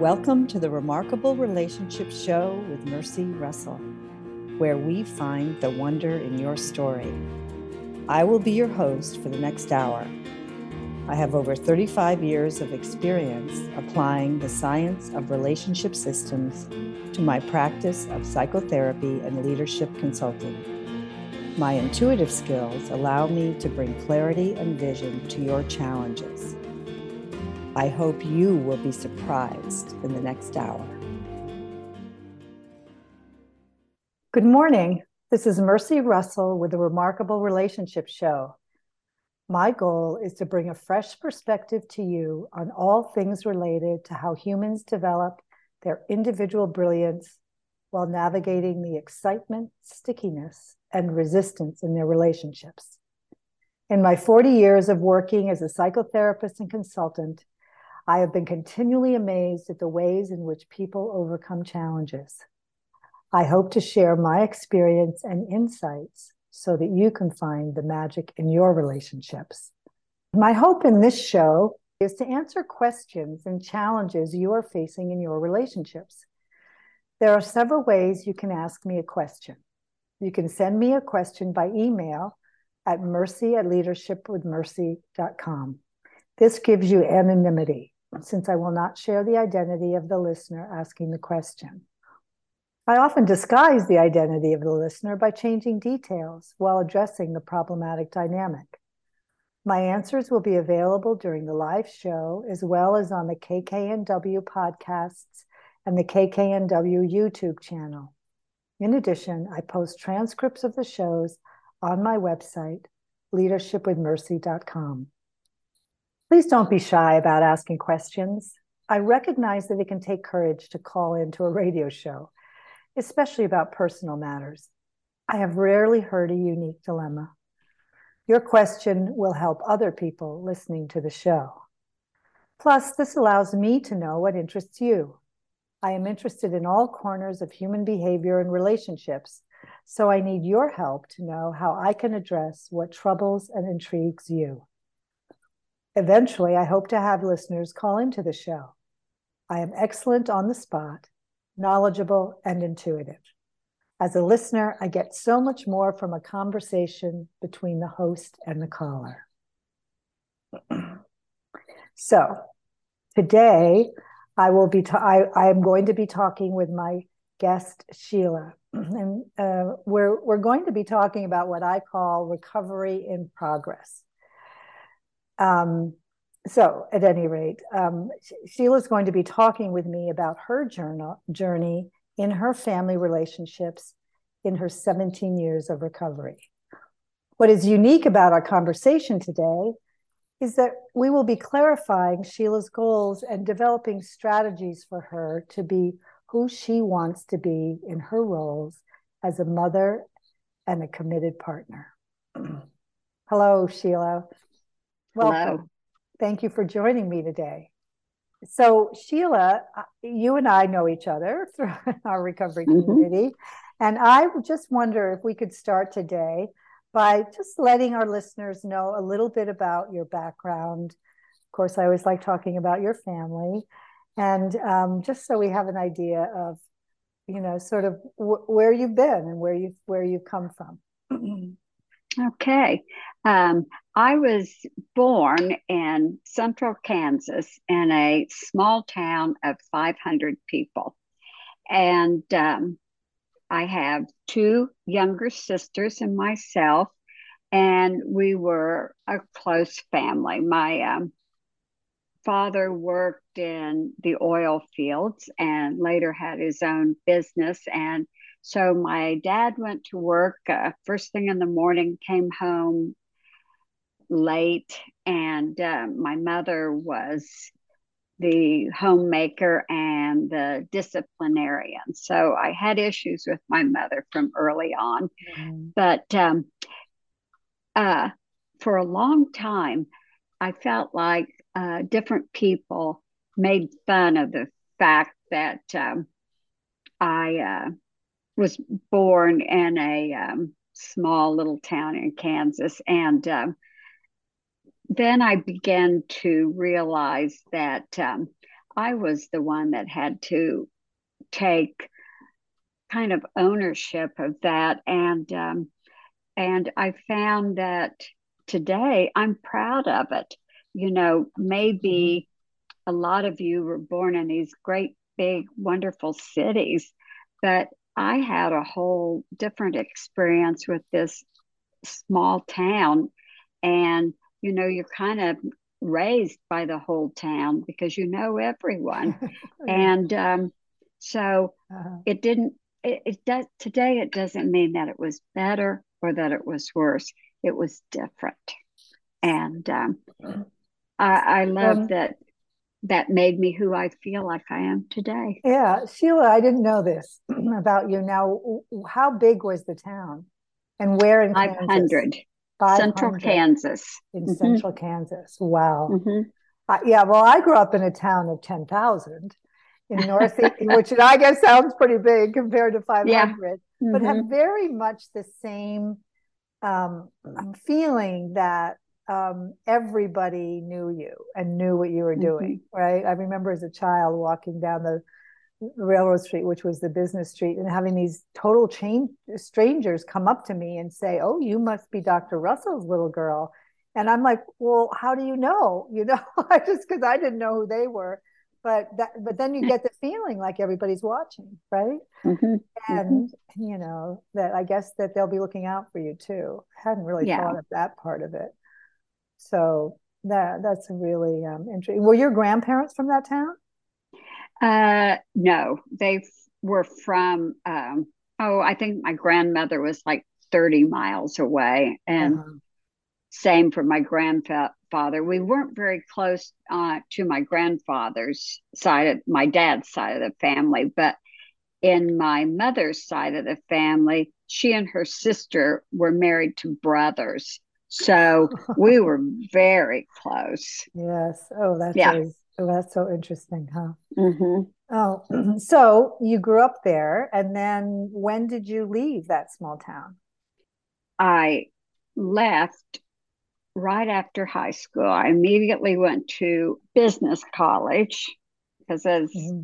Welcome to the Remarkable Relationship Show with Mercy Russell, where we find the wonder in your story. I will be your host for the next hour. I have over 35 years of experience applying the science of relationship systems to my practice of psychotherapy and leadership consulting. My intuitive skills allow me to bring clarity and vision to your challenges. I hope you will be surprised in the next hour. Good morning. This is Mercy Russell with the Remarkable Relationship Show. My goal is to bring a fresh perspective to you on all things related to how humans develop their individual brilliance while navigating the excitement, stickiness, and resistance in their relationships. In my 40 years of working as a psychotherapist and consultant, I have been continually amazed at the ways in which people overcome challenges. I hope to share my experience and insights so that you can find the magic in your relationships. My hope in this show is to answer questions and challenges you are facing in your relationships. There are several ways you can ask me a question. You can send me a question by email at mercy at leadershipwithmercy.com. This gives you anonymity since I will not share the identity of the listener asking the question. I often disguise the identity of the listener by changing details while addressing the problematic dynamic. My answers will be available during the live show as well as on the KKNW podcasts and the KKNW YouTube channel. In addition, I post transcripts of the shows on my website, leadershipwithmercy.com. Please don't be shy about asking questions. I recognize that it can take courage to call into a radio show, especially about personal matters. I have rarely heard a unique dilemma. Your question will help other people listening to the show. Plus, this allows me to know what interests you. I am interested in all corners of human behavior and relationships, so I need your help to know how I can address what troubles and intrigues you. Eventually, I hope to have listeners call into the show. I am excellent on the spot, knowledgeable, and intuitive. As a listener, I get so much more from a conversation between the host and the caller. so, today I will be. Ta- I, I am going to be talking with my guest Sheila, and uh, we're we're going to be talking about what I call recovery in progress. Um, so, at any rate, um, Sheila's going to be talking with me about her journal, journey in her family relationships in her 17 years of recovery. What is unique about our conversation today is that we will be clarifying Sheila's goals and developing strategies for her to be who she wants to be in her roles as a mother and a committed partner. Hello, Sheila. Welcome. Hello. Thank you for joining me today. So, Sheila, uh, you and I know each other through our recovery mm-hmm. community. And I just wonder if we could start today by just letting our listeners know a little bit about your background. Of course, I always like talking about your family. And um, just so we have an idea of, you know, sort of w- where you've been and where you've, where you've come from. Okay. Um, I was born in central Kansas in a small town of 500 people. And um, I have two younger sisters and myself, and we were a close family. My um, father worked in the oil fields and later had his own business and so my dad went to work uh, first thing in the morning, came home late, and uh, my mother was the homemaker and the disciplinarian. So I had issues with my mother from early on. Mm-hmm. But um, uh, for a long time, I felt like uh, different people made fun of the fact that um, I uh, was born in a um, small little town in Kansas. And um, then I began to realize that um, I was the one that had to take kind of ownership of that. And, um, and I found that today I'm proud of it. You know, maybe a lot of you were born in these great, big, wonderful cities, but I had a whole different experience with this small town. And, you know, you're kind of raised by the whole town because you know everyone. and um, so uh-huh. it didn't, it, it does, today it doesn't mean that it was better or that it was worse. It was different. And um, I, I love um, that that made me who I feel like I am today. Yeah, Sheila, I didn't know this about you. Now, how big was the town, and where in 500, Central Kansas. In mm-hmm. Central Kansas. Wow. Mm-hmm. Uh, yeah. Well, I grew up in a town of ten thousand in North, which I guess sounds pretty big compared to five hundred, yeah. but have mm-hmm. very much the same um, feeling that um, everybody knew you and knew what you were mm-hmm. doing, mm-hmm. right? I remember as a child walking down the railroad street, which was the business street, and having these total chain strangers come up to me and say, "Oh, you must be Dr. Russell's little girl," and I'm like, "Well, how do you know?" You know, I just because I didn't know who they were, but that, but then you get the feeling like everybody's watching, right? Mm-hmm. mm-hmm. And mm-hmm. you know that I guess that they'll be looking out for you too. I hadn't really yeah. thought of that part of it. So that that's really um, interesting. Were your grandparents from that town? Uh, no, they were from. Um, oh, I think my grandmother was like thirty miles away, and uh-huh. same for my grandfather. We weren't very close uh, to my grandfather's side of my dad's side of the family, but in my mother's side of the family, she and her sister were married to brothers. So we were very close. Yes. Oh, that's yeah. oh, that's so interesting, huh? Mm-hmm. Oh, so you grew up there, and then when did you leave that small town? I left right after high school. I immediately went to business college because, as mm-hmm.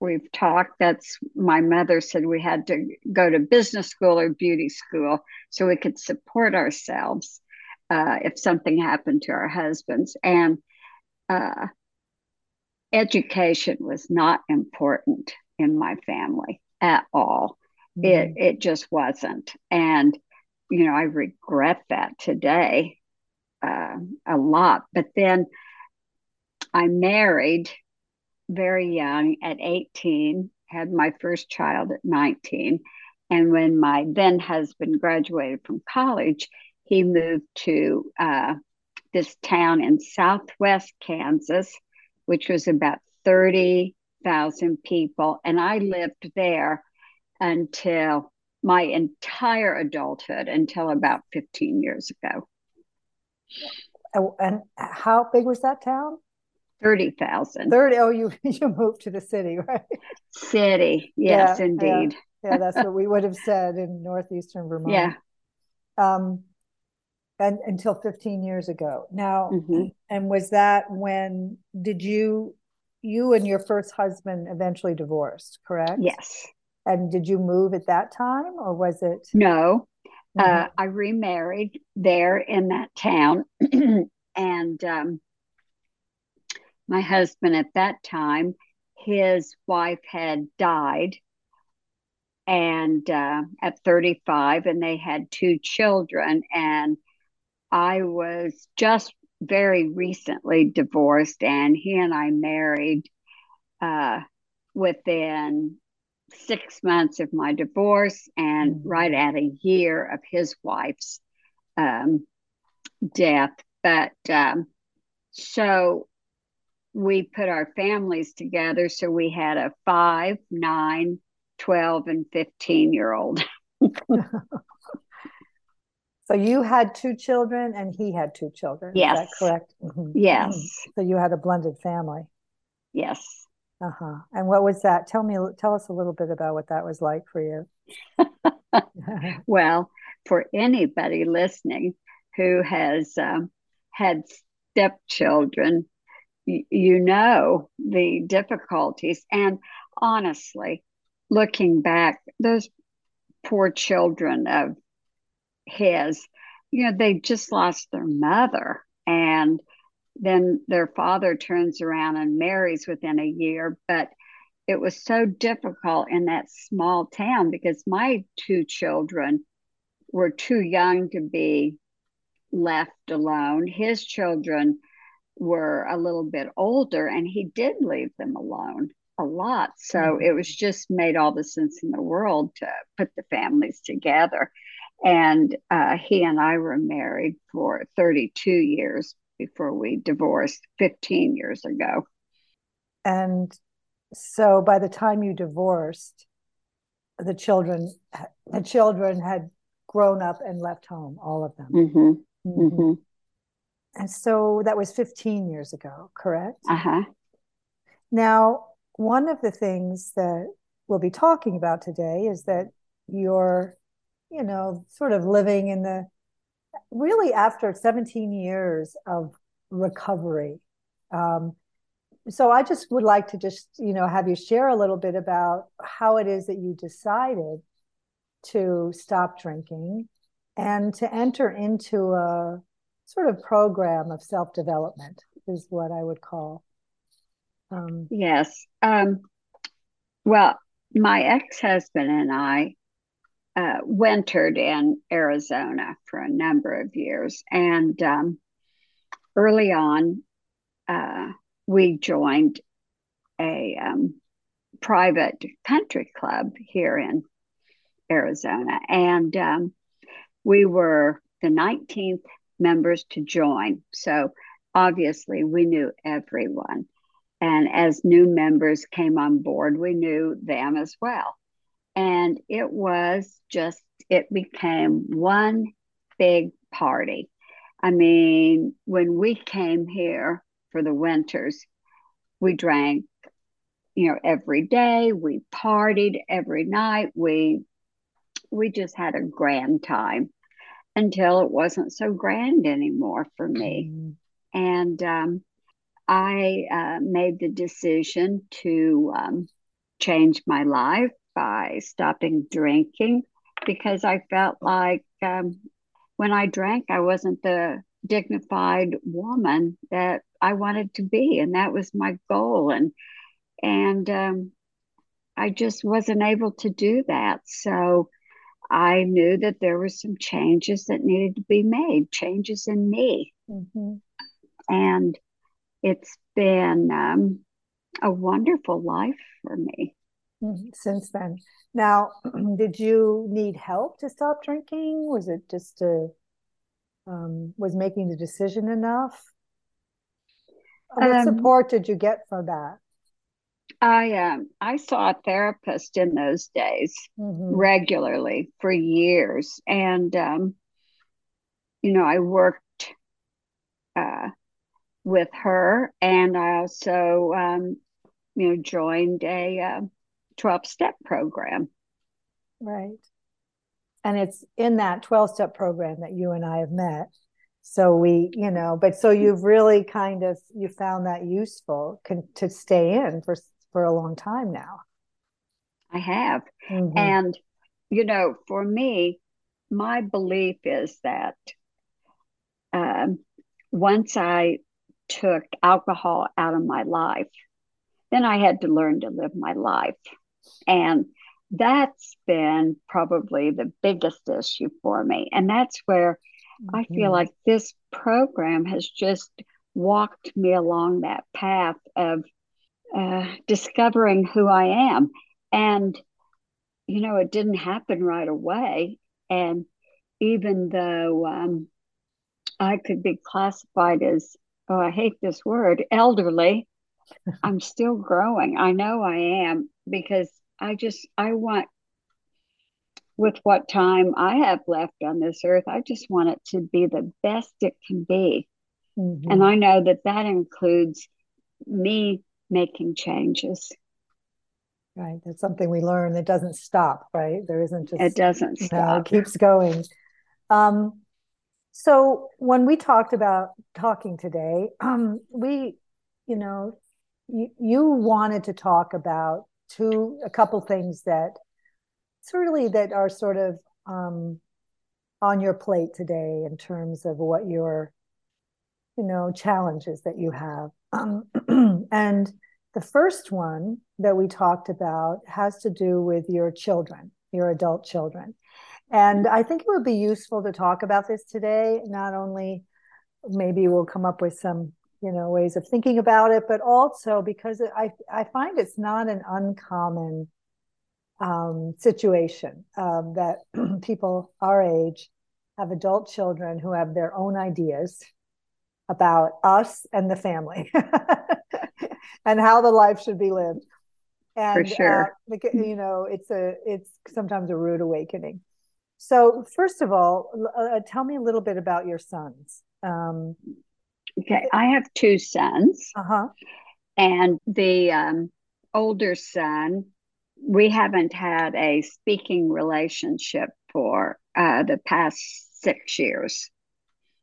we've talked, that's my mother said we had to go to business school or beauty school so we could support ourselves uh, if something happened to our husbands. And uh, education was not important in my family at all. Mm-hmm. It it just wasn't, and you know I regret that today uh, a lot. But then I married very young at 18, had my first child at 19. And when my then husband graduated from college, he moved to uh, this town in southwest Kansas, which was about 30,000 people. And I lived there until my entire adulthood, until about 15 years ago. And how big was that town? 30,000. 30. Oh, you, you moved to the city, right? City. Yes, yeah, indeed. Yeah. yeah, that's what we would have said in northeastern Vermont. Yeah. Um, and until 15 years ago. Now, mm-hmm. and was that when did you you and your first husband eventually divorced, correct? Yes. And did you move at that time or was it No. Uh, mm-hmm. Uh, I remarried there in that town and um, my husband at that time his wife had died and uh, at 35 and they had two children and I was just very recently divorced, and he and I married uh, within six months of my divorce and mm-hmm. right at a year of his wife's um, death. But um, so we put our families together. So we had a five, nine, 12, and 15 year old. So you had two children and he had two children. Yes. Is that correct? Mm-hmm. Yes. Mm-hmm. So you had a blended family. Yes. Uh-huh. And what was that? Tell me tell us a little bit about what that was like for you. well, for anybody listening who has um, had stepchildren, you know the difficulties. And honestly, looking back, those poor children of his, you know, they just lost their mother. And then their father turns around and marries within a year. But it was so difficult in that small town because my two children were too young to be left alone. His children were a little bit older and he did leave them alone a lot. So mm-hmm. it was just made all the sense in the world to put the families together. And uh, he and I were married for 32 years before we divorced 15 years ago. And so by the time you divorced, the children the children had grown up and left home, all of them. Mm-hmm. Mm-hmm. mm-hmm. And so that was 15 years ago, correct? Uh-huh. Now, one of the things that we'll be talking about today is that you're, you know, sort of living in the really after 17 years of recovery. Um, so I just would like to just, you know, have you share a little bit about how it is that you decided to stop drinking and to enter into a sort of program of self development, is what I would call. Um, yes. Um, well, my ex husband and I uh, wintered in Arizona for a number of years. And um, early on, uh, we joined a um, private country club here in Arizona. And um, we were the 19th members to join. So obviously, we knew everyone. And as new members came on board, we knew them as well. And it was just, it became one big party. I mean, when we came here for the winters, we drank, you know, every day. We partied every night. We we just had a grand time until it wasn't so grand anymore for me. Mm. And um, I uh, made the decision to um, change my life by stopping drinking because I felt like um, when I drank, I wasn't the dignified woman that I wanted to be, and that was my goal. And and um, I just wasn't able to do that. So I knew that there were some changes that needed to be made, changes in me. Mm-hmm. And it's been um, a wonderful life for me. Mm-hmm. since then. Now, did you need help to stop drinking? Was it just a um, was making the decision enough? Uh, what um, support did you get for that? I um, I saw a therapist in those days mm-hmm. regularly for years, and um, you know I worked uh, with her, and I also um, you know joined a uh, 12 step program. Right. And it's in that 12 step program that you and I have met. So we, you know, but so you've really kind of you found that useful to stay in for for a long time now. I have. Mm-hmm. And you know, for me, my belief is that um, once I took alcohol out of my life, then I had to learn to live my life. And that's been probably the biggest issue for me. And that's where mm-hmm. I feel like this program has just walked me along that path of uh, discovering who I am. And, you know, it didn't happen right away. And even though um, I could be classified as, oh, I hate this word, elderly, I'm still growing. I know I am because I just, I want, with what time I have left on this earth, I just want it to be the best it can be. Mm-hmm. And I know that that includes me making changes. Right. That's something we learn. It doesn't stop, right? There isn't just it doesn't stop. No, it keeps going. Um, so when we talked about talking today, um, we, you know, you, you wanted to talk about two, a couple things that certainly that are sort of um, on your plate today in terms of what your, you know, challenges that you have. Um, and the first one that we talked about has to do with your children, your adult children. And I think it would be useful to talk about this today, not only maybe we'll come up with some you know ways of thinking about it but also because i i find it's not an uncommon um, situation um, that people our age have adult children who have their own ideas about us and the family and how the life should be lived. And For sure. Uh, you know it's a it's sometimes a rude awakening. So first of all uh, tell me a little bit about your sons. Um, okay i have two sons uh-huh and the um, older son we haven't had a speaking relationship for uh, the past six years.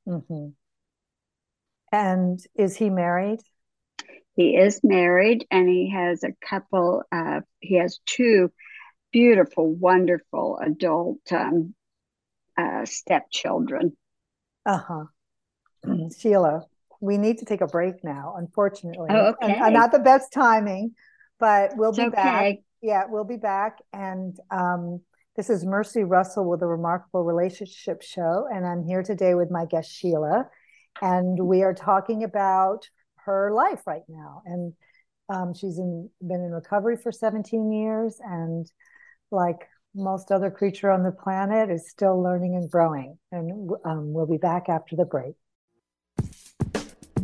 Mm-hmm. And is he married? He is married and he has a couple, uh, he has two beautiful, wonderful adult um, uh, stepchildren. Uh huh. Sheila, we need to take a break now, unfortunately. Oh, okay. And, and not the best timing, but we'll it's be okay. back. Yeah, we'll be back. And um, this is Mercy Russell with the Remarkable Relationship Show. And I'm here today with my guest, Sheila. And we are talking about her life right now. And um, she's in, been in recovery for 17 years. And like most other creature on the planet, is still learning and growing. And um, we'll be back after the break.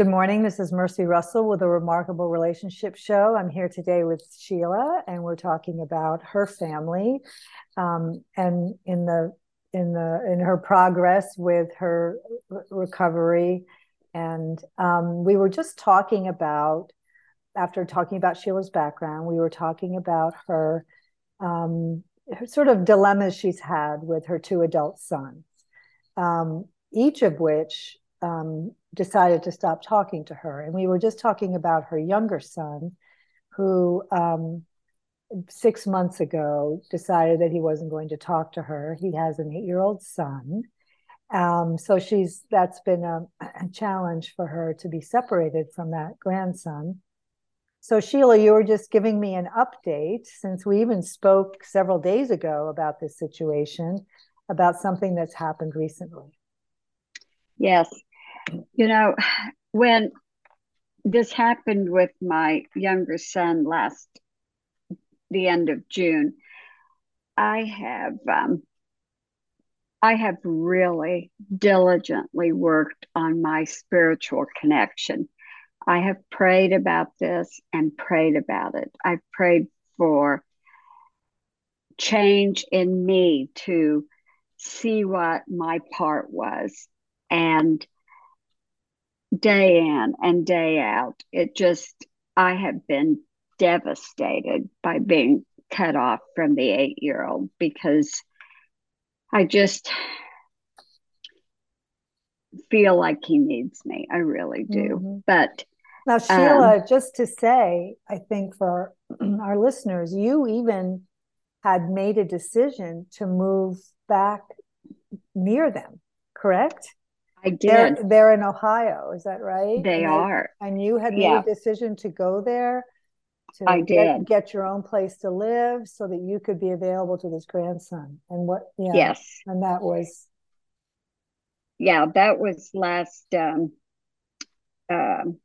Good morning. This is Mercy Russell with a Remarkable Relationship Show. I'm here today with Sheila, and we're talking about her family um, and in the in the in her progress with her recovery. And um, we were just talking about after talking about Sheila's background, we were talking about her, um, her sort of dilemmas she's had with her two adult sons, um, each of which um, decided to stop talking to her. And we were just talking about her younger son, who um, six months ago decided that he wasn't going to talk to her. He has an eight year old son. Um, so she's that's been a, a, challenge for her to be separated from that grandson. So Sheila, you were just giving me an update since we even spoke several days ago about this situation, about something that's happened recently. Yes, you know, when this happened with my younger son last the end of June, I have um, I have really diligently worked on my spiritual connection. I have prayed about this and prayed about it. I've prayed for change in me to see what my part was and day in and day out. It just, I have been devastated by being cut off from the eight year old because I just feel like he needs me. I really do. Mm-hmm. But now, Sheila, um, just to say, I think for our listeners, you even had made a decision to move back near them, correct? I did. They're, they're in Ohio, is that right? They and are. and you had made yeah. a decision to go there to I did. Get, get, your own place to live so that you could be available to this grandson. And what yeah. Yes. And that was yeah, that was last um um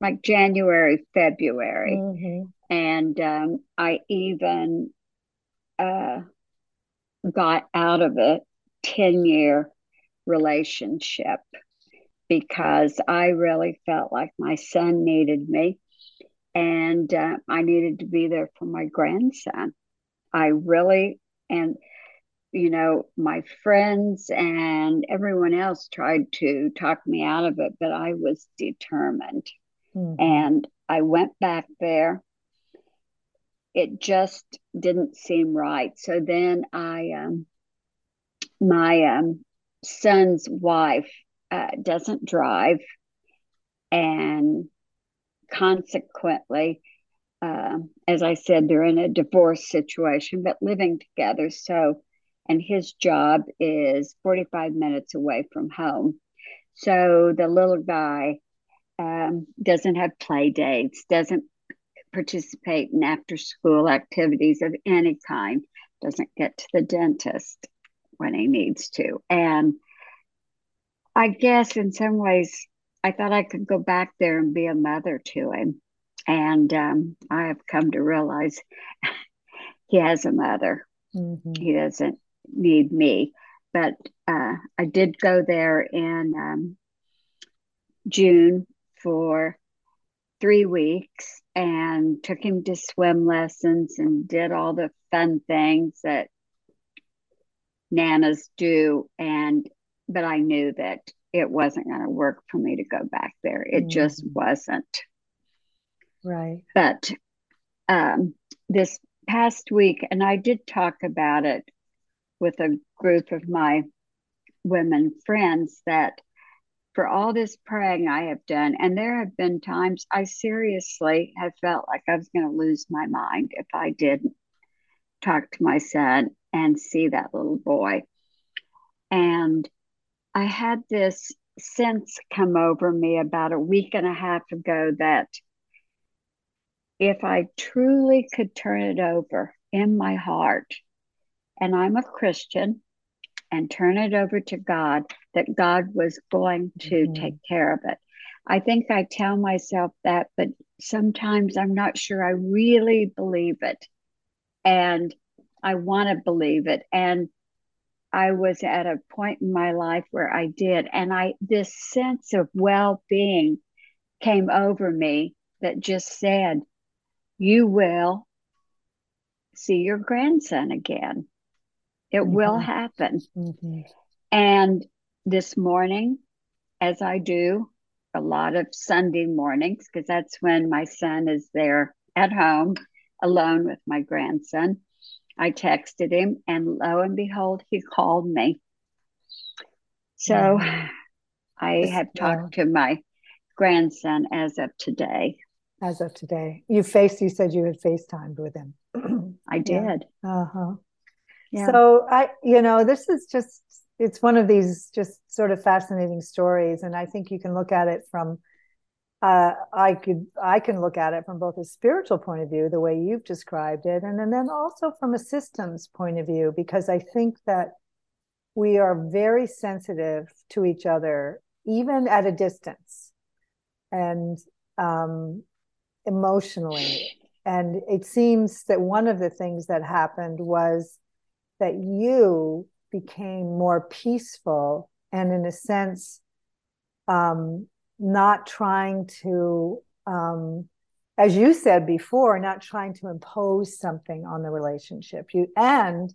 like January, February. Mm-hmm. And um I even uh got out of a 10 year relationship because I really felt like my son needed me and uh, I needed to be there for my grandson. I really, and you know, my friends and everyone else tried to talk me out of it, but I was determined. Mm-hmm. And I went back there. It just didn't seem right. So then I, um, my um, son's wife uh, doesn't drive. And consequently, uh, as I said, they're in a divorce situation, but living together. So, and his job is 45 minutes away from home. So the little guy um, doesn't have play dates, doesn't participate in after school activities of any kind, doesn't get to the dentist when he needs to. And I guess in some ways, I thought I could go back there and be a mother to him. And um, I have come to realize he has a mother. Mm-hmm. He doesn't need me. But uh, I did go there in um, June for three weeks and took him to swim lessons and did all the fun things that nanas do. And but I knew that it wasn't going to work for me to go back there. It mm-hmm. just wasn't. Right. But um, this past week, and I did talk about it with a group of my women friends that for all this praying I have done, and there have been times I seriously have felt like I was going to lose my mind if I didn't talk to my son and see that little boy. And I had this sense come over me about a week and a half ago that if I truly could turn it over in my heart, and I'm a Christian, and turn it over to God, that God was going to mm-hmm. take care of it. I think I tell myself that, but sometimes I'm not sure I really believe it. And I want to believe it. And I was at a point in my life where I did. And I, this sense of well being came over me that just said, You will see your grandson again. It mm-hmm. will happen. Mm-hmm. And this morning, as I do a lot of Sunday mornings, because that's when my son is there at home alone with my grandson. I texted him, and lo and behold, he called me. So. I have talked yeah. to my grandson as of today. As of today, you faced. You said you had FaceTimed with him. I did. Uh huh. Yeah. So I, you know, this is just. It's one of these just sort of fascinating stories, and I think you can look at it from uh, I could I can look at it from both a spiritual point of view, the way you've described it, and, and then also from a systems point of view, because I think that we are very sensitive to each other, even at a distance, and um, emotionally. And it seems that one of the things that happened was that you became more peaceful and, in a sense, um, not trying to um, as you said before not trying to impose something on the relationship. You and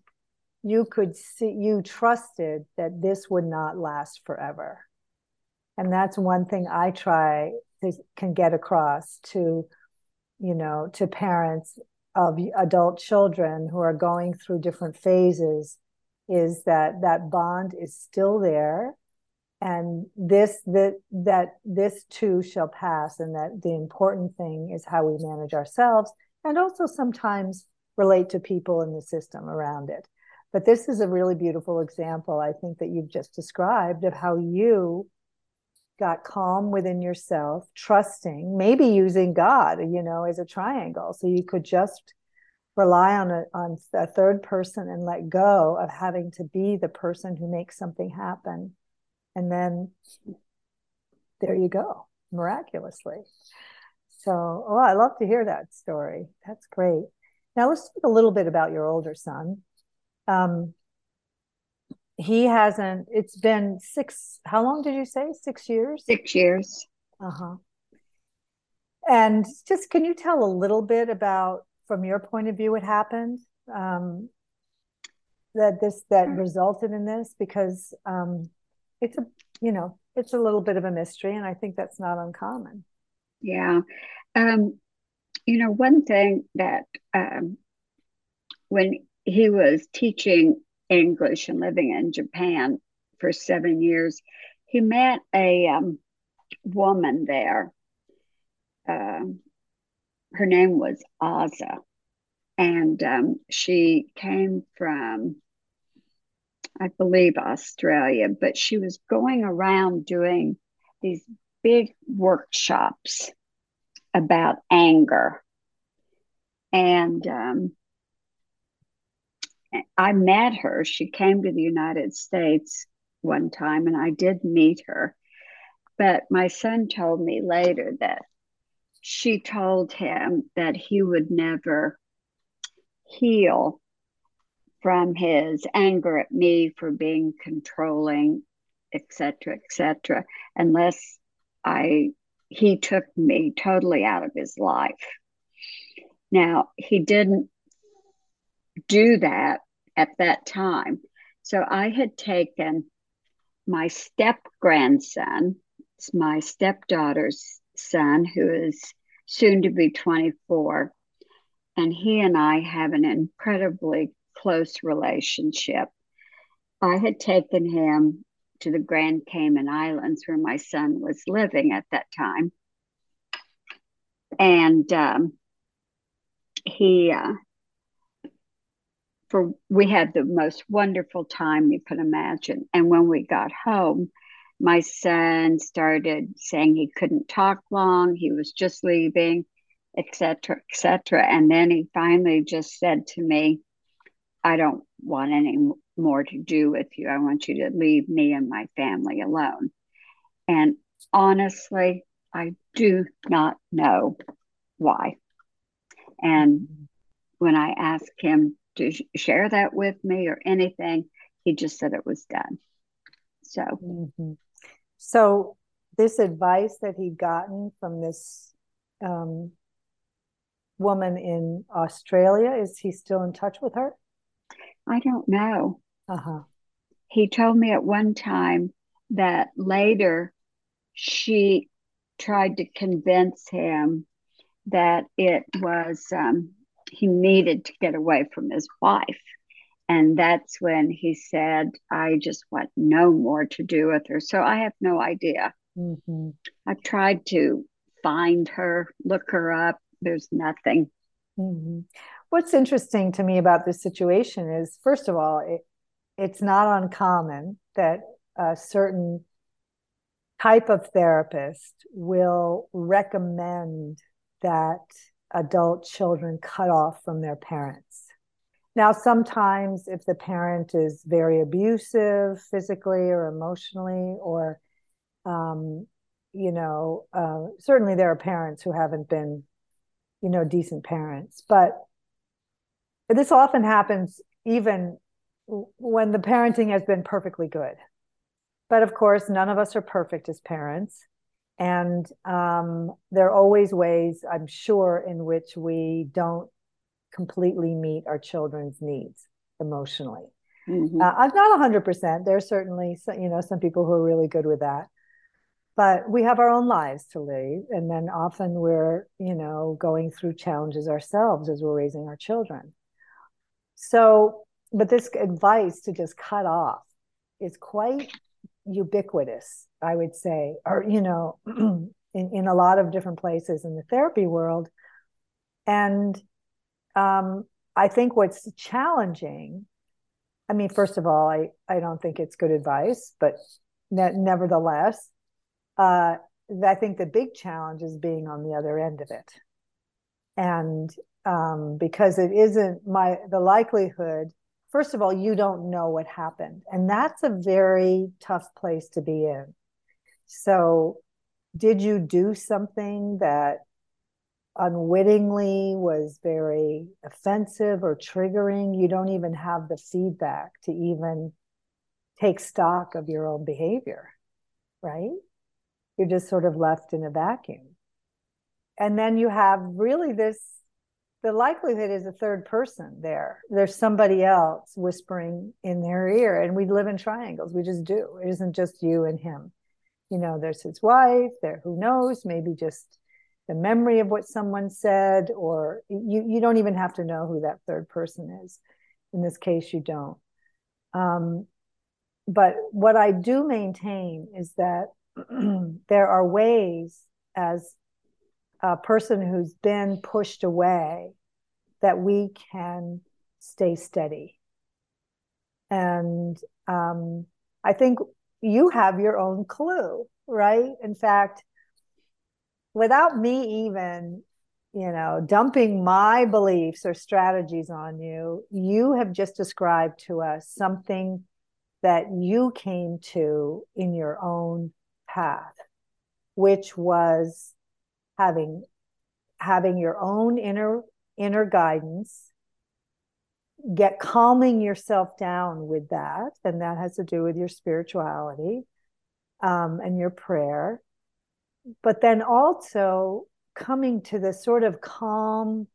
you could see you trusted that this would not last forever. And that's one thing i try to can get across to you know to parents of adult children who are going through different phases is that that bond is still there and this that that this too shall pass and that the important thing is how we manage ourselves and also sometimes relate to people in the system around it. But this is a really beautiful example i think that you've just described of how you got calm within yourself trusting maybe using god you know as a triangle. So you could just rely on a, on a third person and let go of having to be the person who makes something happen and then there you go miraculously. So oh i love to hear that story. That's great. Now let's talk a little bit about your older son. Um, he hasn't it's been six how long did you say? Six years? Six years. Uh-huh. And just can you tell a little bit about from your point of view what happened um, that this that resulted in this? Because um, it's a you know it's a little bit of a mystery and i think that's not uncommon. Yeah. Um, you know one thing that um, when he was teaching english and living in japan for seven years he met a um, woman there. Uh, her name was Aza, and um, she came from, I believe, Australia, but she was going around doing these big workshops about anger. And um, I met her. She came to the United States one time, and I did meet her. But my son told me later that she told him that he would never heal from his anger at me for being controlling, etc., etc., unless I he took me totally out of his life. Now he didn't do that at that time. So I had taken my step grandson, it's my stepdaughter's son, who is soon to be 24. And he and I have an incredibly close relationship. I had taken him to the Grand Cayman Islands where my son was living at that time. And um, he, uh, for we had the most wonderful time you could imagine. And when we got home, my son started saying he couldn't talk long, he was just leaving, etc., etc. And then he finally just said to me, I don't want any more to do with you. I want you to leave me and my family alone. And honestly, I do not know why. And when I asked him to share that with me or anything, he just said it was done. So, mm-hmm. So, this advice that he'd gotten from this um, woman in Australia, is he still in touch with her? I don't know. Uh huh. He told me at one time that later she tried to convince him that it was um, he needed to get away from his wife and that's when he said, I just want no more to do with her. So I have no idea. Mm-hmm. I've tried to find her, look her up. There's nothing. Mm-hmm. What's interesting to me about this situation is, first of all, it, it's not uncommon that a certain type of therapist will recommend that adult children cut off from their parents now, sometimes if the parent is very abusive physically or emotionally, or, um, you know, uh, certainly there are parents who haven't been, you know, decent parents. But this often happens even when the parenting has been perfectly good. But of course, none of us are perfect as parents. And um, there are always ways, I'm sure, in which we don't completely meet our children's needs emotionally. Mm-hmm. Uh, I'm not 100%. There's certainly, you know, some people who are really good with that. But we have our own lives to live. And then often we're, you know, going through challenges ourselves as we're raising our children. So, but this advice to just cut off is quite ubiquitous, I would say, or, you know, in, in a lot of different places in the therapy world. And um, I think what's challenging, I mean, first of all, I, I don't think it's good advice, but ne- nevertheless, uh, I think the big challenge is being on the other end of it. And um, because it isn't my, the likelihood, first of all, you don't know what happened. And that's a very tough place to be in. So, did you do something that unwittingly was very offensive or triggering, you don't even have the feedback to even take stock of your own behavior, right? You're just sort of left in a vacuum. And then you have really this the likelihood is a third person there. There's somebody else whispering in their ear, and we live in triangles. We just do. It isn't just you and him. You know, there's his wife, there, who knows, maybe just the memory of what someone said, or you, you don't even have to know who that third person is. In this case, you don't. Um, but what I do maintain is that there are ways as a person who's been pushed away that we can stay steady. And um, I think you have your own clue, right? In fact, without me even, you know, dumping my beliefs or strategies on you, you have just described to us something that you came to in your own path, which was having having your own inner inner guidance get calming yourself down with that and that has to do with your spirituality um, and your prayer. But then also coming to the sort of calm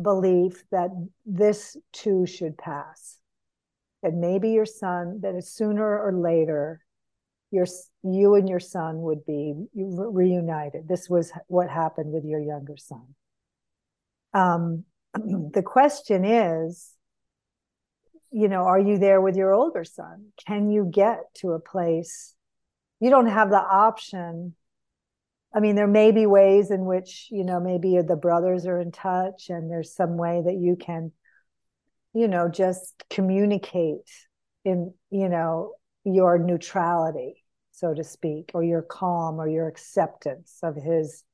belief that this too should pass that maybe your son that is sooner or later your you and your son would be reunited. This was what happened with your younger son. Um, the question is, you know, are you there with your older son? Can you get to a place? You don't have the option. I mean, there may be ways in which, you know, maybe the brothers are in touch and there's some way that you can, you know, just communicate in, you know, your neutrality so to speak, or your calm or your acceptance of his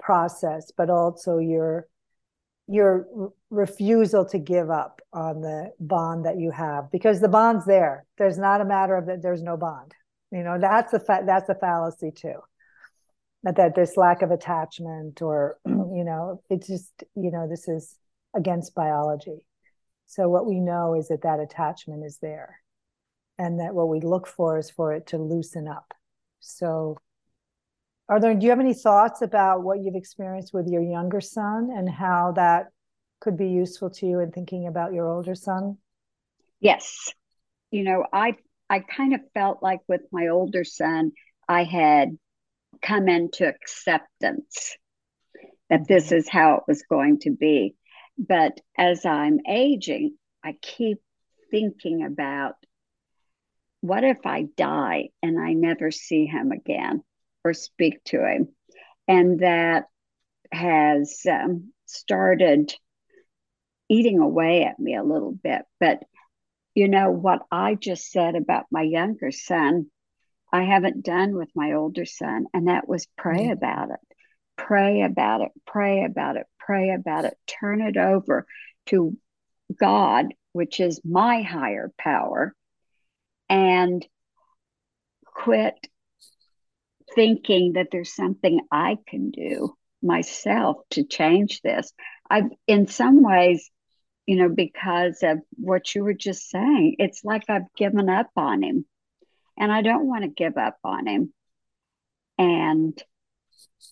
process, but also your your refusal to give up on the bond that you have because the bond's there. There's not a matter of that there's no bond. You know, that's a fa- that's a fallacy too. That, that this lack of attachment or you know, it's just, you know, this is against biology. So what we know is that that attachment is there and that what we look for is for it to loosen up. So, are there, do you have any thoughts about what you've experienced with your younger son and how that could be useful to you in thinking about your older son? Yes. You know, I I kind of felt like with my older son, I had come into acceptance that this is how it was going to be. But as I'm aging, I keep thinking about what if I die and I never see him again or speak to him? And that has um, started eating away at me a little bit. But you know what I just said about my younger son, I haven't done with my older son, and that was pray mm-hmm. about it. Pray about it, pray about it, pray about it, turn it over to God, which is my higher power, and quit thinking that there's something I can do myself to change this. I've, in some ways, you know, because of what you were just saying, it's like I've given up on him. And I don't want to give up on him. And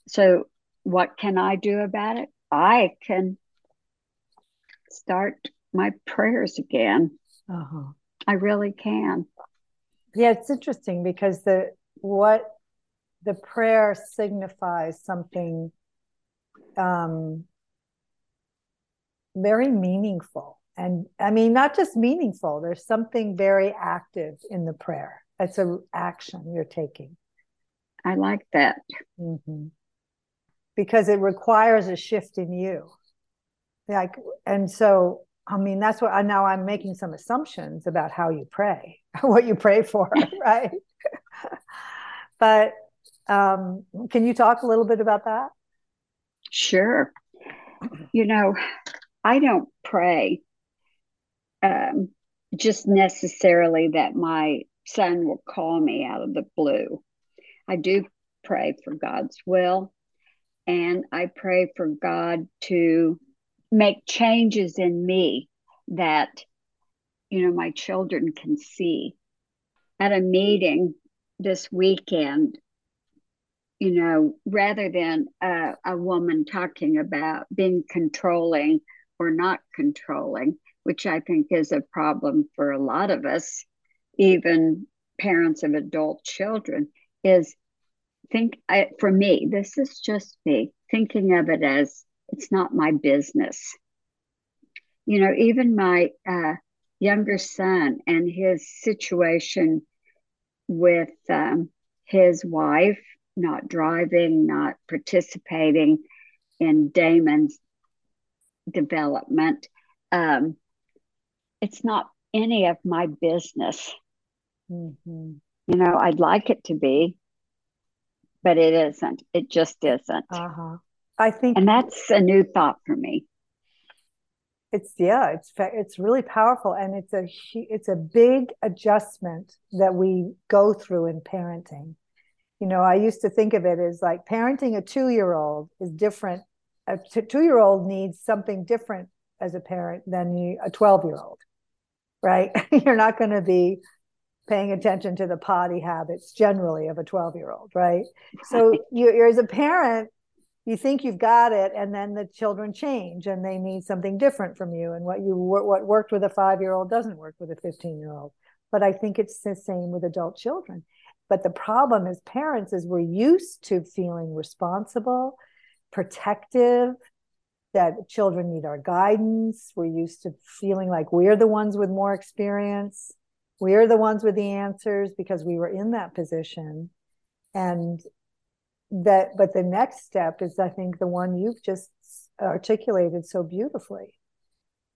so, what can I do about it? I can start my prayers again. Uh-huh. I really can. Yeah, it's interesting because the what the prayer signifies something um, very meaningful. And I mean, not just meaningful, there's something very active in the prayer. It's an action you're taking. I like that. Mm-hmm. Because it requires a shift in you. Like, and so I mean, that's what I now I'm making some assumptions about how you pray, what you pray for, right? but um, can you talk a little bit about that? Sure. You know, I don't pray um, just necessarily that my son will call me out of the blue. I do pray for God's will, and I pray for God to make changes in me that you know my children can see. At a meeting this weekend, you know, rather than a, a woman talking about being controlling or not controlling, which I think is a problem for a lot of us, even parents of adult children, is think I, for me, this is just me thinking of it as it's not my business. You know, even my uh, younger son and his situation with um, his wife not driving, not participating in Damon's development. Um, it's not any of my business. Mm-hmm. You know, I'd like it to be, but it isn't. It just isn't. Uh-huh. I think, and that's a new thought for me. It's yeah, it's it's really powerful, and it's a it's a big adjustment that we go through in parenting. You know, I used to think of it as like parenting a two year old is different. A two year old needs something different as a parent than you, a 12 year old, right? You're not going to be paying attention to the potty habits generally of a 12 year old, right? So you, you're as a parent, you think you've got it and then the children change and they need something different from you and what you what worked with a 5 year old doesn't work with a 15 year old but i think it's the same with adult children. But the problem as parents is we're used to feeling responsible protective that children need our guidance. We're used to feeling like we're the ones with more experience. We're the ones with the answers because we were in that position. And that but the next step is i think the one you've just articulated so beautifully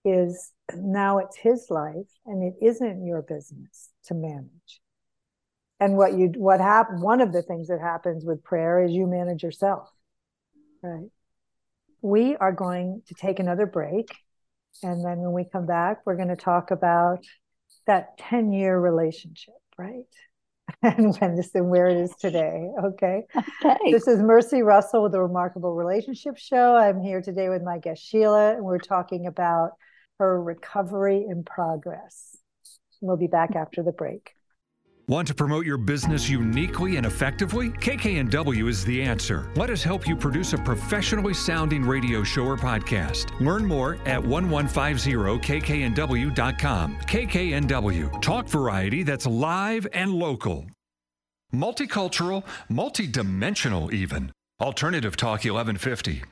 is now it's his life and it isn't your business to manage. And what you what happen one of the things that happens with prayer is you manage yourself right? We are going to take another break and then when we come back we're going to talk about that 10 year relationship right and when this and where it is today. Okay. Okay. This is Mercy Russell with the Remarkable Relationship Show. I'm here today with my guest Sheila, and we're talking about her recovery in progress. We'll be back after the break. Want to promote your business uniquely and effectively? KKNW is the answer. Let us help you produce a professionally sounding radio show or podcast. Learn more at 1150kknw.com. KKNW, talk variety that's live and local. Multicultural, multidimensional, even. Alternative Talk 1150.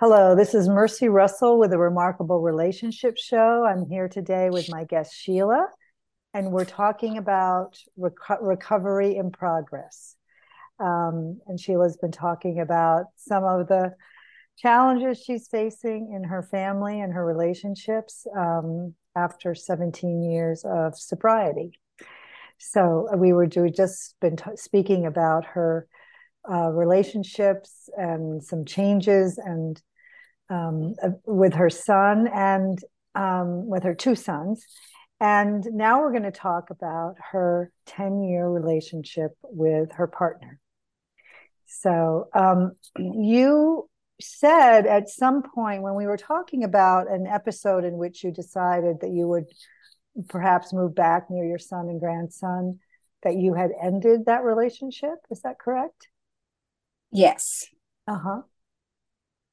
Hello, this is Mercy Russell with the Remarkable Relationship Show. I'm here today with my guest Sheila and we're talking about reco- recovery in progress. Um, and Sheila's been talking about some of the challenges she's facing in her family and her relationships um, after 17 years of sobriety. So we were just been t- speaking about her uh, relationships and some changes and um, with her son and um, with her two sons and now we're going to talk about her 10 year relationship with her partner. So, um, you said at some point when we were talking about an episode in which you decided that you would perhaps move back near your son and grandson, that you had ended that relationship. Is that correct? Yes. Uh huh.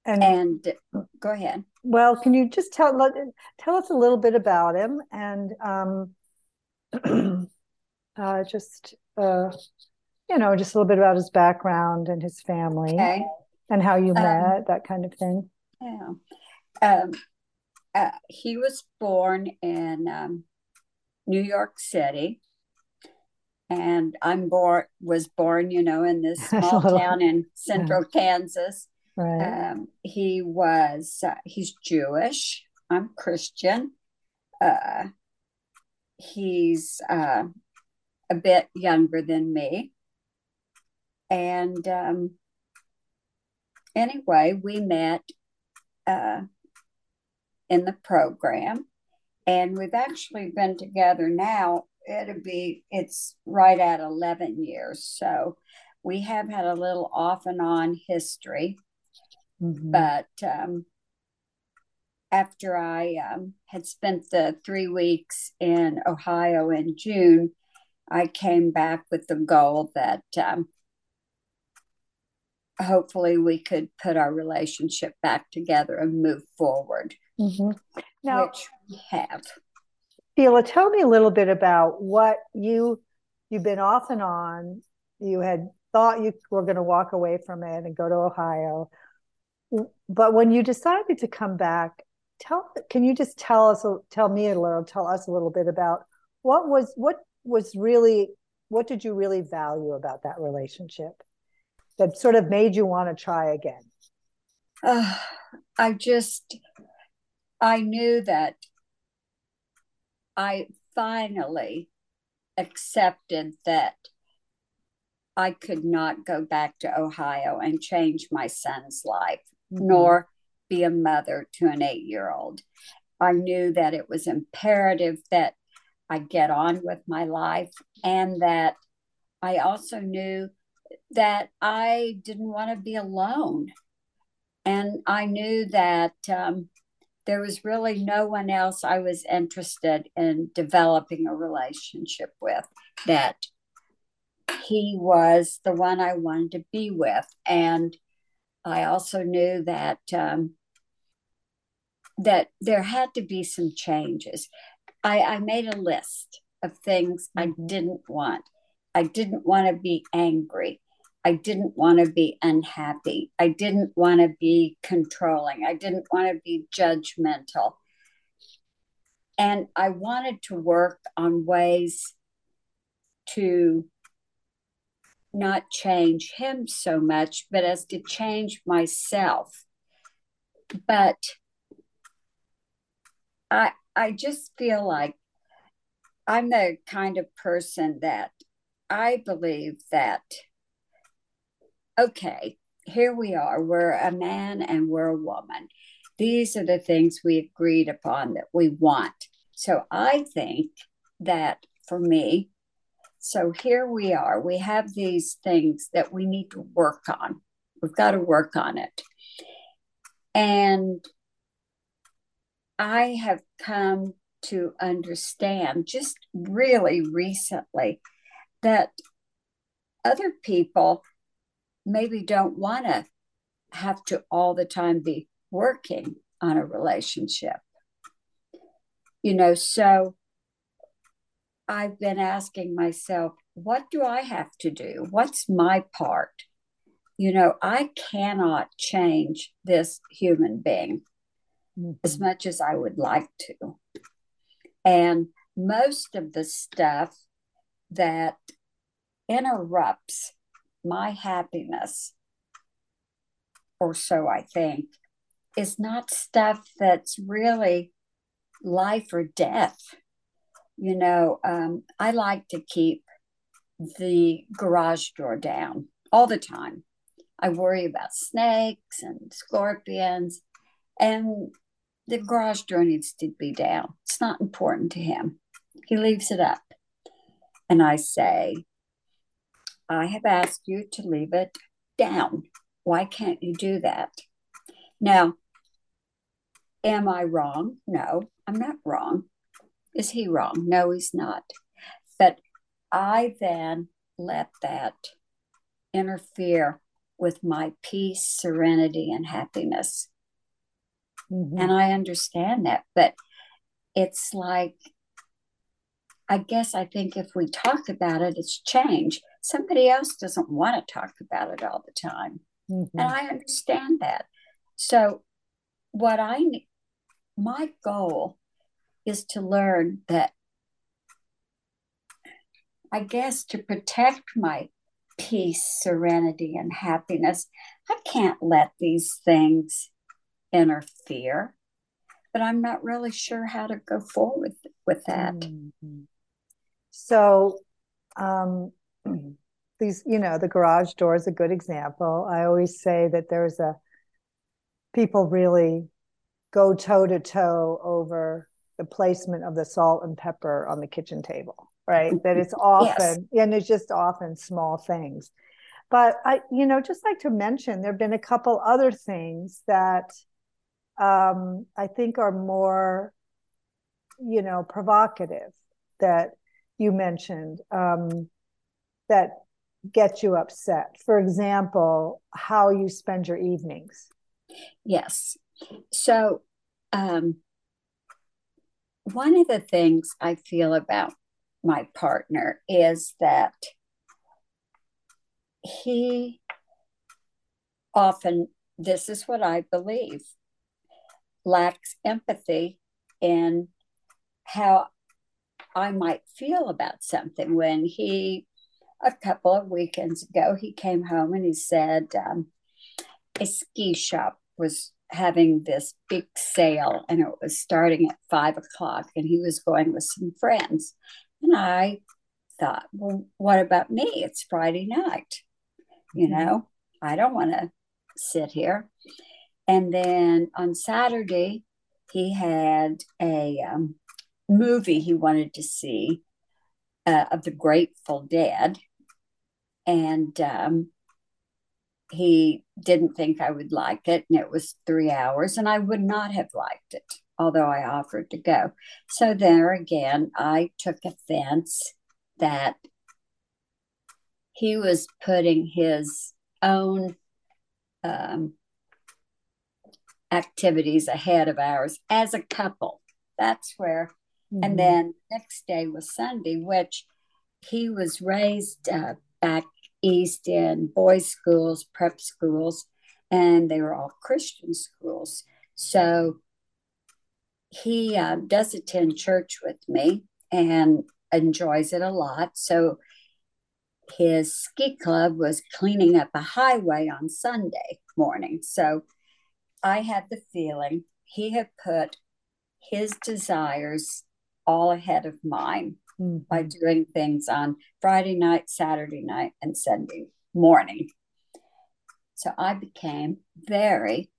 And, and go ahead. Well, can you just tell let, tell us a little bit about him and um, uh, just uh, you know just a little bit about his background and his family okay. and how you um, met, that kind of thing. Yeah. Um, uh, he was born in um, New York City, and I'm born was born, you know, in this small town in central yeah. Kansas. Right. Um, he was uh, he's Jewish. I'm Christian. Uh, he's uh, a bit younger than me, and um, anyway, we met uh, in the program, and we've actually been together now. It'll be it's right at eleven years, so we have had a little off and on history Mm-hmm. But um, after I um, had spent the three weeks in Ohio in June, I came back with the goal that um, hopefully we could put our relationship back together and move forward. Mm-hmm. Now, which we have. Sheila, tell me a little bit about what you you've been off and on. You had thought you were going to walk away from it and go to Ohio, but when you decided to come back, tell can you just tell us tell me a little tell us a little bit about what was what was really what did you really value about that relationship that sort of made you want to try again? Uh, I just I knew that I finally accepted that I could not go back to Ohio and change my son's life, mm-hmm. nor be a mother to an eight year old. I knew that it was imperative that I get on with my life and that I also knew that I didn't want to be alone. And I knew that um, there was really no one else I was interested in developing a relationship with, that he was the one I wanted to be with. And I also knew that um, that there had to be some changes. I, I made a list of things mm-hmm. I didn't want. I didn't want to be angry. I didn't want to be unhappy. I didn't want to be controlling. I didn't want to be judgmental. And I wanted to work on ways to not change him so much, but as to change myself. But I I just feel like I'm the kind of person that I believe that okay, here we are. We're a man and we're a woman. These are the things we agreed upon that we want. So I think that for me, so here we are. We have these things that we need to work on. We've got to work on it. And I have come to understand just really recently that other people maybe don't want to have to all the time be working on a relationship. You know, so I've been asking myself, what do I have to do? What's my part? You know, I cannot change this human being mm-hmm. as much as I would like to. And most of the stuff that interrupts my happiness, or so I think, is not stuff that's really life or death. You know, um, I like to keep the garage door down all the time. I worry about snakes and scorpions, and the garage door needs to be down. It's not important to him. He leaves it up. And I say, I have asked you to leave it down. Why can't you do that? Now, am I wrong? No, I'm not wrong. Is he wrong? No, he's not. But I then let that interfere with my peace, serenity, and happiness. Mm-hmm. And I understand that. But it's like, I guess I think if we talk about it, it's change somebody else doesn't want to talk about it all the time. Mm-hmm. And I understand that. So, what I need, my goal is to learn that, I guess, to protect my peace, serenity, and happiness, I can't let these things interfere. But I'm not really sure how to go forward with that. Mm-hmm. So, um, these, you know, the garage door is a good example. I always say that there's a people really go toe to toe over the placement of the salt and pepper on the kitchen table, right? that it's often, yes. and it's just often small things. But I, you know, just like to mention, there have been a couple other things that um, I think are more, you know, provocative that you mentioned um, that get you upset? For example, how you spend your evenings. Yes. So, um, one of the things I feel about my partner is that he often, this is what I believe, lacks empathy in how I might feel about something. When he, a couple of weekends ago, he came home and he said um, a ski shop was having this big sale and it was starting at five o'clock and he was going with some friends. And I thought, well, what about me? It's Friday night. You mm-hmm. know, I don't want to sit here. And then on Saturday, he had a um, movie he wanted to see uh, of the Grateful Dead. And um, he didn't think I would like it. And it was three hours, and I would not have liked it, although I offered to go. So there again, I took offense that he was putting his own um, activities ahead of ours as a couple. That's where, mm-hmm. and then next day was Sunday, which he was raised uh, back east in boys' schools, prep schools, and they were all Christian schools. So he uh, does attend church with me and enjoys it a lot. So his ski club was cleaning up a highway on Sunday morning. So I had the feeling he had put his desires all ahead of mine mm-hmm. by doing things on Friday night, Saturday night, and Sunday morning. So I became very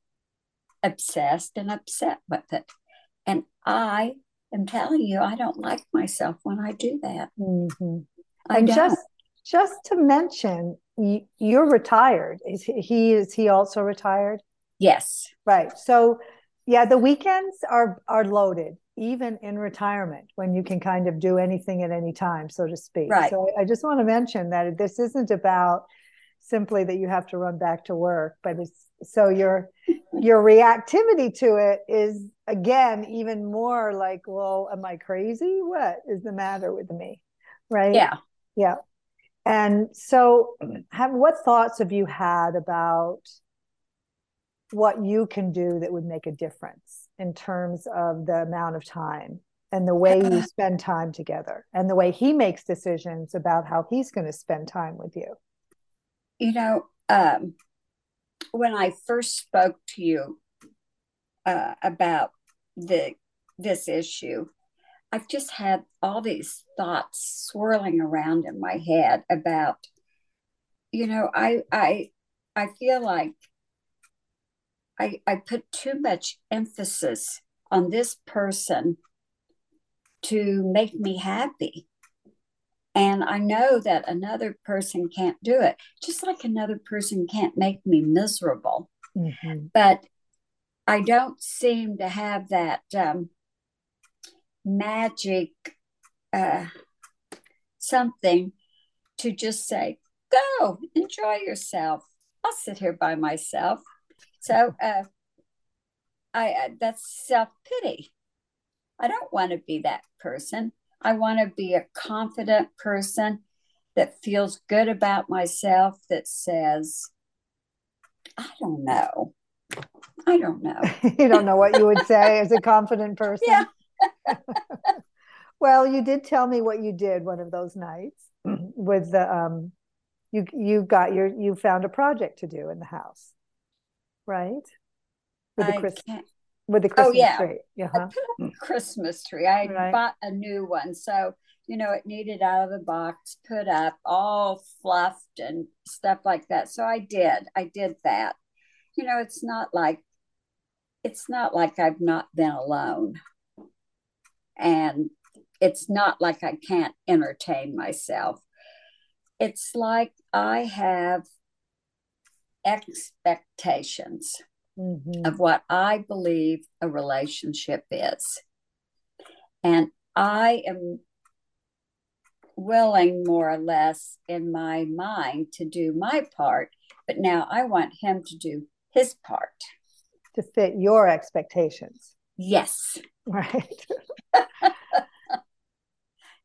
obsessed and upset with it. And I am telling you, I don't like myself when I do that. Mm-hmm. I and don't. just just to mention, you're retired. Is he is he also retired? Yes. Right. So yeah, the weekends are are loaded even in retirement when you can kind of do anything at any time, so to speak. Right. So I just want to mention that this isn't about simply that you have to run back to work, but it's so your your reactivity to it is again even more like, well, am I crazy? What is the matter with me? Right? Yeah. Yeah. And so have what thoughts have you had about what you can do that would make a difference in terms of the amount of time and the way you spend time together and the way he makes decisions about how he's going to spend time with you. You know um, when i first spoke to you uh, about the this issue i've just had all these thoughts swirling around in my head about you know i i i feel like I, I put too much emphasis on this person to make me happy. And I know that another person can't do it, just like another person can't make me miserable. Mm-hmm. But I don't seem to have that um, magic uh, something to just say, go, enjoy yourself. I'll sit here by myself. So uh, I uh, that's self pity. I don't want to be that person. I want to be a confident person that feels good about myself. That says, I don't know. I don't know. you don't know what you would say as a confident person. Yeah. well, you did tell me what you did one of those nights with the um you you got your you found a project to do in the house right? With the, Chris, with the oh, Christmas oh, yeah. tree. Yeah. Uh-huh. I put Christmas tree. I right. bought a new one. So, you know, it needed out of the box, put up, all fluffed and stuff like that. So I did. I did that. You know, it's not like it's not like I've not been alone. And it's not like I can't entertain myself. It's like I have expectations mm-hmm. of what I believe a relationship is. And I am willing more or less in my mind to do my part, but now I want him to do his part to fit your expectations. Yes. Right.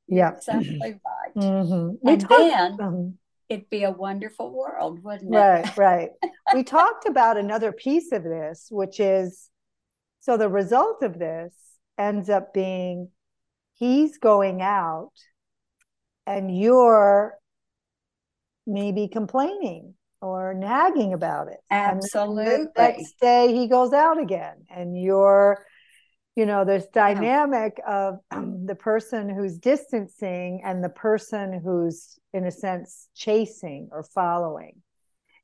yeah. Exactly right. Mm-hmm. And talked- then um, it'd be a wonderful world, wouldn't it? right, right. we talked about another piece of this, which is so the result of this ends up being he's going out and you're maybe complaining or nagging about it. And Absolutely. The next day he goes out again and you're, you know, this dynamic of the person who's distancing and the person who's, in a sense, chasing or following.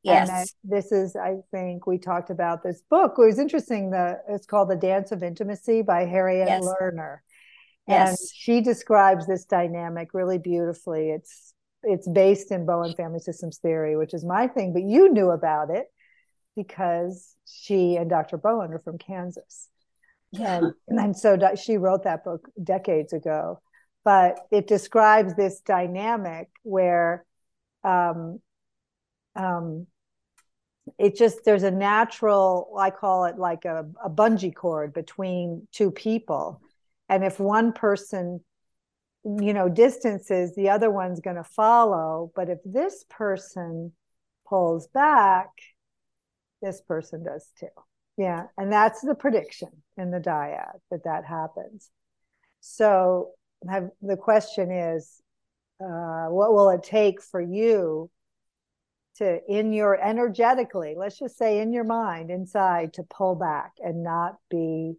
Yes. And I, this is, I think, we talked about this book. It was interesting. The it's called The Dance of Intimacy by Harriet Yes. Lerner, Yes. and she describes this dynamic really beautifully. It's it's based in Bowen Family Systems theory, which is my thing, but you knew about it because she and Dr. Bowen are from Kansas. Yeah. And, so she wrote that book decades ago. But it describes this dynamic where um, um, it just, there's a natural, I call it like a, a bungee cord between two people. And if one person, you know, distances, the other one's going to follow. But if this person pulls back, this person does too. Yeah, and that's the prediction in the dyad that that happens. So have, the question is, uh, what will it take for you to, in your energetically, let's just say in your mind, inside, to pull back and not be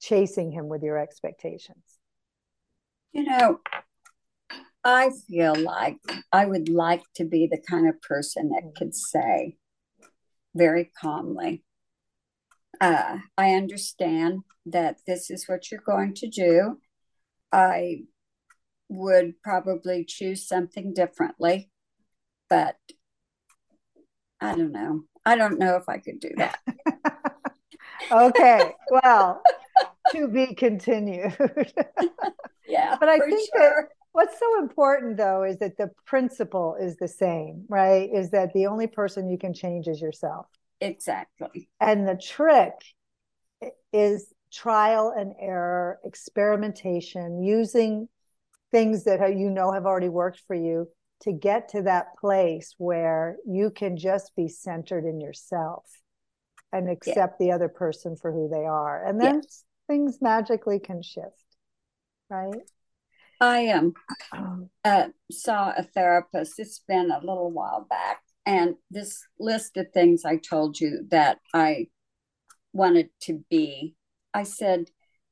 chasing him with your expectations? You know, I feel like I would like to be the kind of person that could say very calmly, uh, I understand that this is what you're going to do. I would probably choose something differently, but I don't know. I don't know if I could do that. okay, well, to be continued. Yeah, But I think that- What's so important though is that the principle is the same, right? Is that the only person you can change is yourself. Exactly. And the trick is trial and error, experimentation, using things that you know have already worked for you to get to that place where you can just be centered in yourself and accept the other person for who they are. And then things magically can shift, right? I um uh, saw a therapist. It's been a little while back, and this list of things I told you that I wanted to be. I said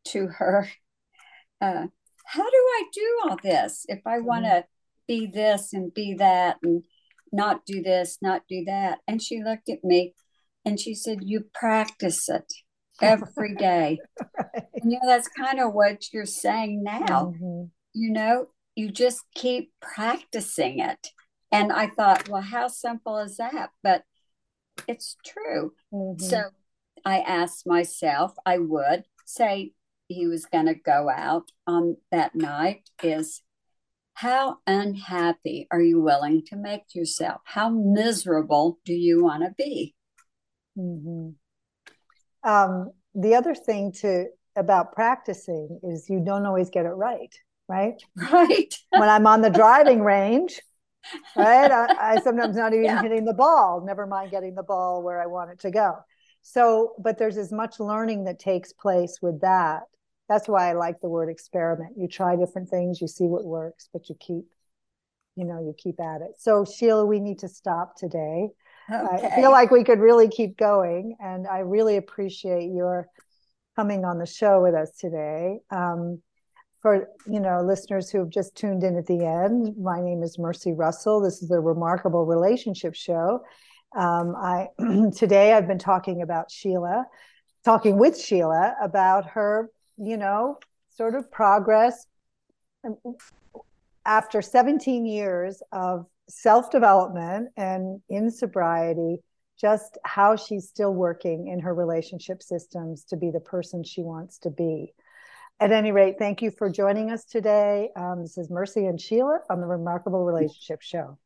to her, uh, "How do I do all this? If I want to be this and be that, and not do this, not do that," and she looked at me, and she said, "You practice it." Every day. And you know, that's kind of what you're saying now Mhm. you know, you just keep practicing it. And I thought, well, how simple is that? But it's true. Mhm. So I asked myself, I would say he was going to go out on that night is how unhappy are you willing to make yourself? How miserable do you want to be? Mhm. Um, the other thing to about practicing is you don't always get it right, right? Right. When I'm on the driving range, right, I, I sometimes not even Yeah. hitting the ball. Never mind getting the ball where I want it to go. So, but there's as much learning that takes place with that. That's why I like the word experiment. You try different things, you see what works, but you keep, you know, you keep at it. So, Sheila, we need to stop today. I feel like we could really keep going, and I really appreciate your coming on the show with us today. Um, for you know listeners who have just tuned in at the end, my name is Mercy Russell. This is a Remarkable Relationship Show. Um, I today I've been talking about Sheila, talking with Sheila about her, you know, sort of progress um, after 17 years of self development and in sobriety, just how she's still working in her relationship systems to be the person she wants to be. At any rate, thank you for joining us today. Um, this is Mercy and Sheila on the Remarkable Relationship Show.